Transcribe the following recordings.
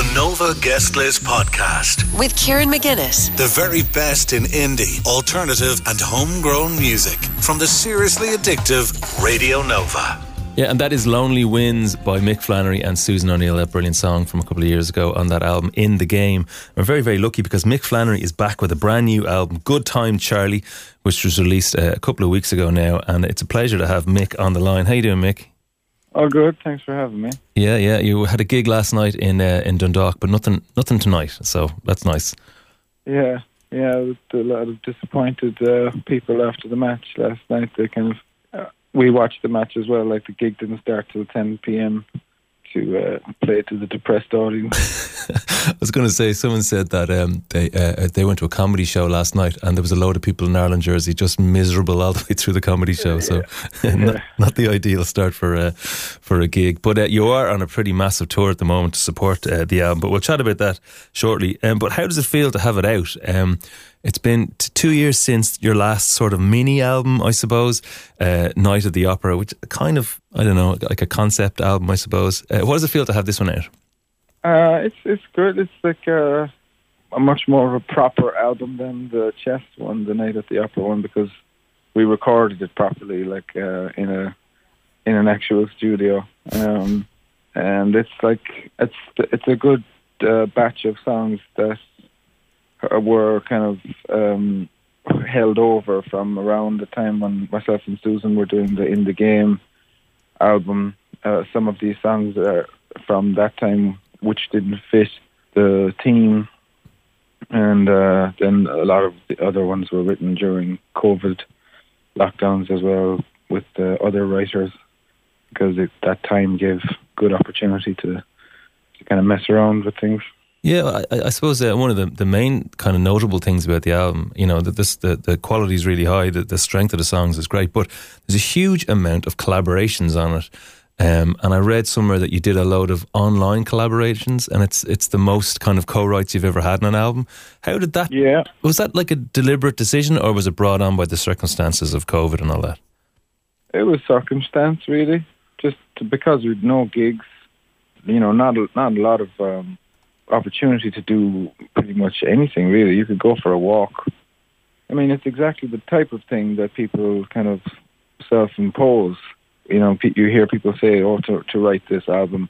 The Nova Guest List Podcast. with Kieran McGuinness. The very best in indie, alternative, and homegrown music from the seriously addictive Radio Nova. Yeah, and that is Lonely Wins by Mick Flannery and Susan O'Neill, that brilliant song from a couple of years ago on that album, In the Game. We're very, very lucky because Mick Flannery is back with a brand new album, Goodtime Charlie, which was released uh, a couple of weeks ago now. And it's a pleasure to have Mick on the line. How you doing, Mick? Oh, good. Thanks for having me. Yeah, yeah. You had a gig last night in uh, in Dundalk, but nothing nothing tonight. So that's nice. Yeah, yeah. A lot of disappointed uh, people after the match last night. They kind of uh, we watched the match as well. Like the gig didn't start till 10 p.m. to uh, play to the depressed audience. I was going to say, someone said that um, they uh, they went to a comedy show last night, and there was a load of people in Ireland jersey just miserable all the way through the comedy show. So, not, not the ideal start for a for a gig. But uh, you are on a pretty massive tour at the moment to support uh, the album. But we'll chat about that shortly. Um, but how does it feel to have it out? Um, it's been t- two years since your last sort of mini album, I suppose, uh, Night at the Opera, which kind of I don't know, like a concept album, I suppose. Uh, what does it feel to have this one out? Uh, it's it's good. It's like uh, a much more of a proper album than the chest one, the night at the opera one, because we recorded it properly, like uh, in a in an actual studio. Um, and it's like it's it's a good uh, batch of songs that were kind of um, held over from around the time when myself and Susan were doing the in the game album. Uh, some of these songs are from that time which didn't fit the theme, and uh, then a lot of the other ones were written during COVID lockdowns as well with uh, other writers because it, that time gave good opportunity to to kind of mess around with things. Yeah, I, I suppose uh, one of the, the main kind of notable things about the album, you know, that this the, the quality is really high, the, the strength of the songs is great, but there's a huge amount of collaborations on it. Um, and I read somewhere that you did a load of online collaborations, and it's it's the most kind of co-writes you've ever had on an album. How did that? Yeah. Was that like a deliberate decision, or was it brought on by the circumstances of COVID and all that? It was circumstance, really. Just because we'd no gigs, you know, not a, not a lot of um, opportunity to do pretty much anything. Really, you could go for a walk. I mean, it's exactly the type of thing that people kind of self-impose. You know, you hear people say, "Oh, to to write this album,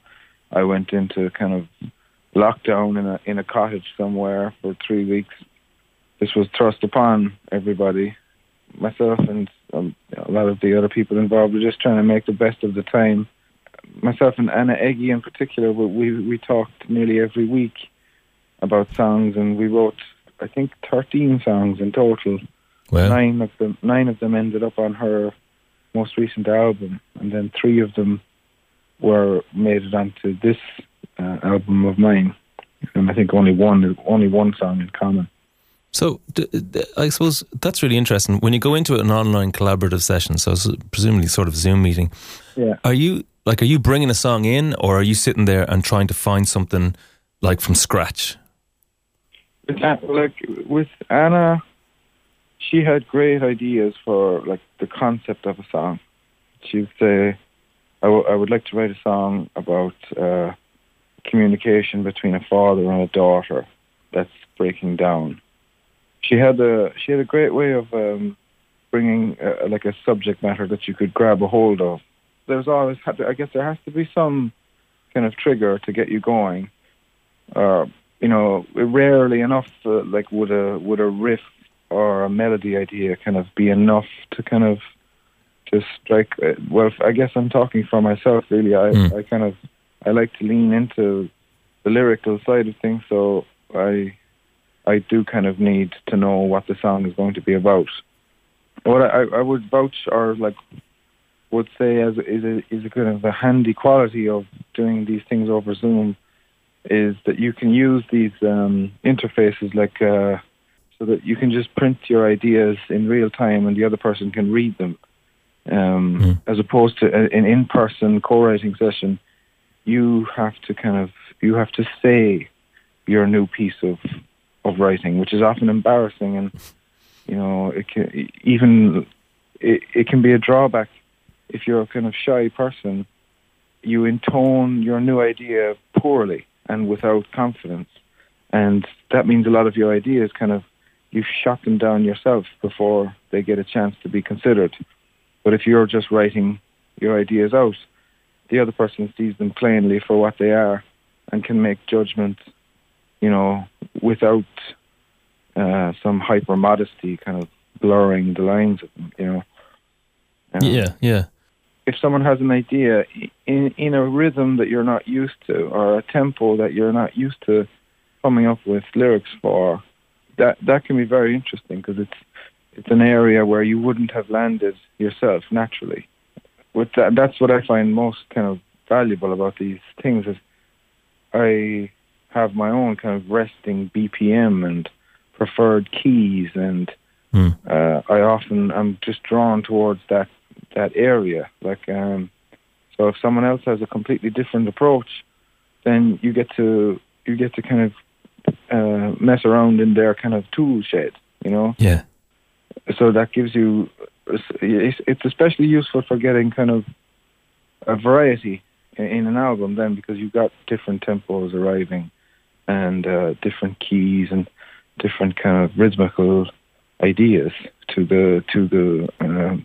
I went into kind of lockdown in a in a cottage somewhere for three weeks." This was thrust upon everybody myself and um, a lot of the other people involved were just trying to make the best of the time. Myself and Ana Egge in particular, we we, talked nearly every week about songs, and we wrote I think thirteen songs in total. Nine of them nine of them ended up on her most recent album, and then three of them were made it onto this uh, album of mine. And I think only one only one song in common. So d- d- I suppose that's really interesting. When you go into an online collaborative session, so it's presumably sort of Zoom meeting, Yeah. are you like are you bringing a song in, or are you sitting there and trying to find something like from scratch? With An- like with Ana, she had great ideas for like the concept of a song. She'd say, I, would like to write a song about uh, communication between a father and a daughter that's breaking down." She had a she had a great way of um, bringing uh, like a subject matter that you could grab a hold of. There's always, I guess, there has to be some kind of trigger to get you going. Uh, you know, rarely enough, uh, like would a would a riff or a melody idea kind of be enough to kind of just strike. Uh, well, I guess I'm talking for myself. Really, I Mm. I kind of I like to lean into the lyrical side of things, so I I do kind of need to know what the song is going to be about. What I, I would vouch or like would say as is a, is a kind of a handy quality of doing these things over Zoom is that you can use these um, interfaces like uh, so that you can just print your ideas in real time and the other person can read them. Um, Mm. As opposed to an in-person co-writing session, you have to kind of you have to say your new piece of of writing, which is often embarrassing and you know it can even it, it can be a drawback if you're a kind of shy person. You intone your new idea poorly, and without confidence, and that means a lot of your ideas kind of you've shot them down yourself before they get a chance to be considered. But if you're just writing your ideas out, the other person sees them plainly for what they are and can make judgments, you know, without uh, some hyper modesty kind of blurring the lines of them, you know. Um, yeah, yeah. If someone has an idea in in a rhythm that you're not used to, or a tempo that you're not used to coming up with lyrics for, that that can be very interesting because it's it's an area where you wouldn't have landed yourself naturally. With that, that's what I find most kind of valuable about these things is I have my own kind of resting BPM and preferred keys, and mm. uh, I often am just drawn towards that that area. Like, um, so if someone else has a completely different approach, then you get to you get to kind of uh, mess around in their kind of tool shed, you know. Yeah. So that gives you. It's especially useful for getting kind of a variety in an album then because you've got different tempos arriving and uh, different keys and different kind of rhythmical ideas to the to the uh,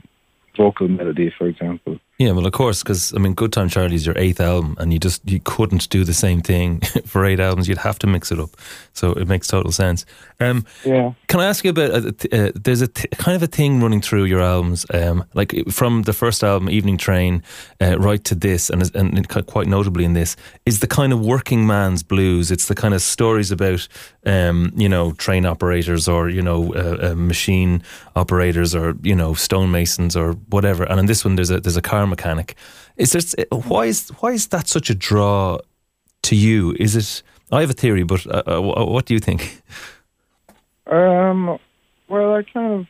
vocal melody, for example. Yeah, well, of course, because I mean, Goodtime Charlie is your eighth album, and you just you couldn't do the same thing for eight albums. You'd have to mix it up, so it makes total sense. Um, yeah. Can I ask you about? Uh, uh, there's a t- kind of a thing running through your albums, um, like from the first album, Evening Train, uh, right to this, and and quite notably in this is the kind of working man's blues. It's the kind of stories about, um, you know, train operators or you know, uh, uh machine operators or you know, stonemasons or whatever. And in this one, there's a there's a car car mechanic. Is there why is why is that such a draw to you? Is it? I have a theory, but uh, uh, what do you think? Um. Well, I kind of.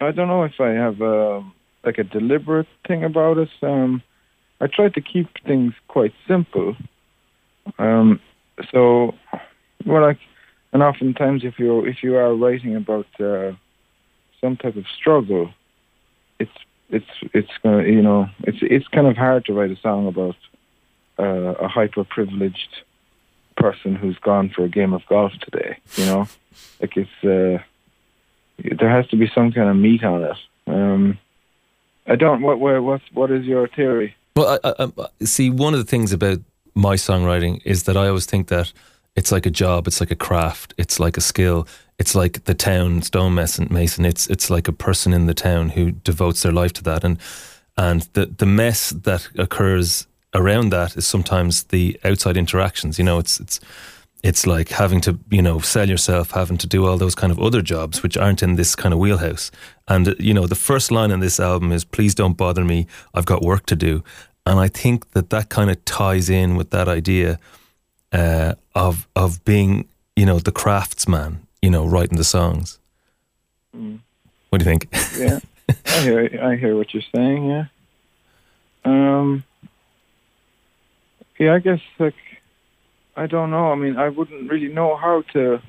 I don't know if I have a um, like a deliberate thing about it. Um, I try to keep things quite simple. Um. So, well, like, and oftentimes if you if you are writing about uh, some type of struggle, it's it's it's gonna you know it's it's kind of hard to write a song about uh, a hyper privileged person who's gone for a game of golf today. You know, like it's uh, there has to be some kind of meat on it. Um, I don't. What what's what is your theory? Well, I, I, see, one of the things about my songwriting is that I always think that it's like a job, it's like a craft, it's like a skill, it's like the town stonemason. Mason. It's it's like a person in the town who devotes their life to that, and and the the mess that occurs around that is sometimes the outside interactions. You know, it's it's it's like having to you know sell yourself, having to do all those kind of other jobs which aren't in this kind of wheelhouse. And uh, you know, the first line in this album is "Please don't bother me, I've got work to do," and I think that that kind of ties in with that idea uh, of of being you know the craftsman you know, writing the songs. Mm. What do you think? yeah, I hear I hear what you're saying. Yeah. Um. Yeah, I guess like I don't know. I mean, I wouldn't really know how to.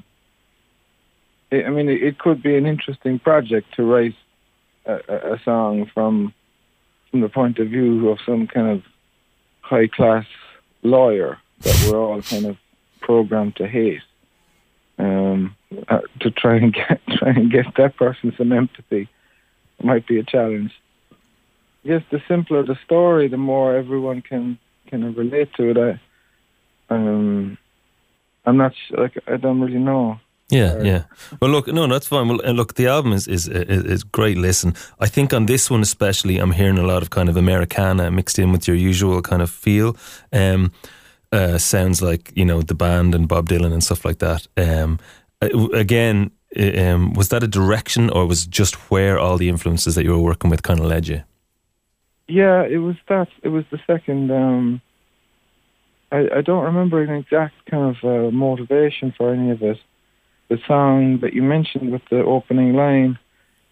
I mean, it could be an interesting project to write a, a song from from the point of view of some kind of high class lawyer that we're all kind of programmed to hate um, uh, to try and get try and get that person some empathy might be a challenge. I guess the simpler the story, the more everyone can can relate to it. I, um, I'm not like I don't really know. Yeah, or, yeah. Well, look, no, that's fine. Well, and look, the album is, is is is great. Listen, I think on this one especially, I'm hearing a lot of kind of Americana mixed in with your usual kind of feel. Um, uh, sounds like you know the band and Bob Dylan and stuff like that. Um, again, um, was that a direction, or was just where all the influences that you were working with kind of led you? Yeah, it was that. It was the second. Um, I, I don't remember an exact kind of uh, motivation for any of it. The song that you mentioned with the opening line,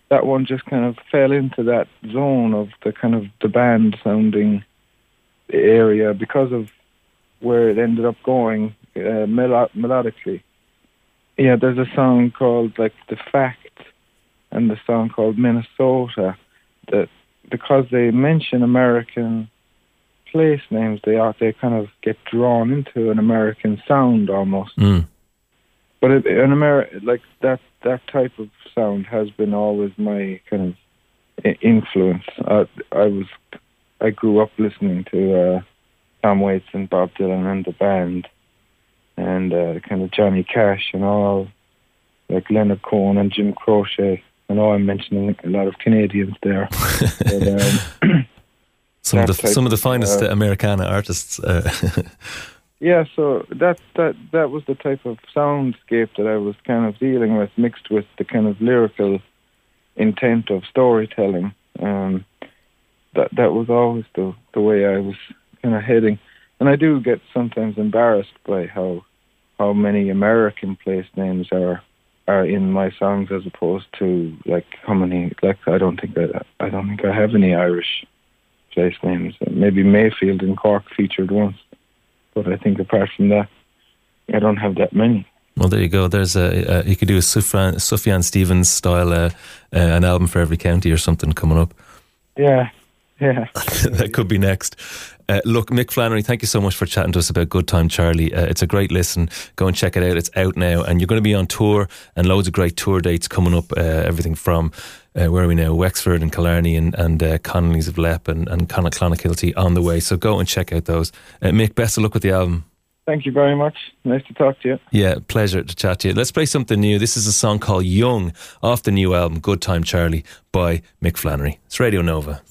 that one just kind of fell into that zone of the kind of the band sounding area because of where it ended up going uh, melo- melodically. Yeah, there's a song called like "The Fact" and the song called "Minnesota" that because they mention American place names, they are they kind of get drawn into an American sound almost. Mm. But it, an Ameri- like that that type of sound has been always my kind of influence. I, I was I grew up listening to uh, Tom Waits and Bob Dylan and the band, and uh, kind of Johnny Cash and all, like Leonard Cohen and Jim Croce. I know I'm mentioning a lot of Canadians there. but, um, Some of the type some of the finest uh, Americana artists. Uh, Yeah, so that that that was the type of soundscape that I was kind of dealing with, mixed with the kind of lyrical intent of storytelling. Um, that that was always the the way I was kind of heading, and I do get sometimes embarrassed by how how many American place names are are in my songs as opposed to like how many like I don't think I I don't think I have any Irish place names. Maybe Mayfield in Cork featured once but I think apart from that, I don't have that many. well, there you go. There's a, a you could do a Sufjan, Sufjan Stevens style uh, uh, an album for every county or something coming up. Yeah, yeah. that could be next. Uh, look, Mick Flannery, thank you so much for chatting to us about Goodtime Charlie. Uh, it's a great listen. Go and check it out. It's out now, and you're going to be on tour and loads of great tour dates coming up. Uh, everything from uh, where are we now? Wexford and Killarney and, and uh, Connolly's of Leap and, and Clonakilty on the way. So go and check out those. Uh, Mick, best of luck with the album. Thank you very much. Nice to talk to you. Yeah, pleasure to chat to you. Let's play something new. This is a song called Young off the new album Goodtime Charlie by Mick Flannery. It's Radio Nova.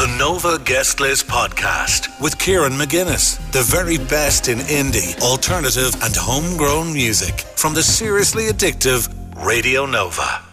The Nova Guest List Podcast with Kieran McGuinness. The very best in indie, alternative, and homegrown music from the seriously addictive Radio Nova.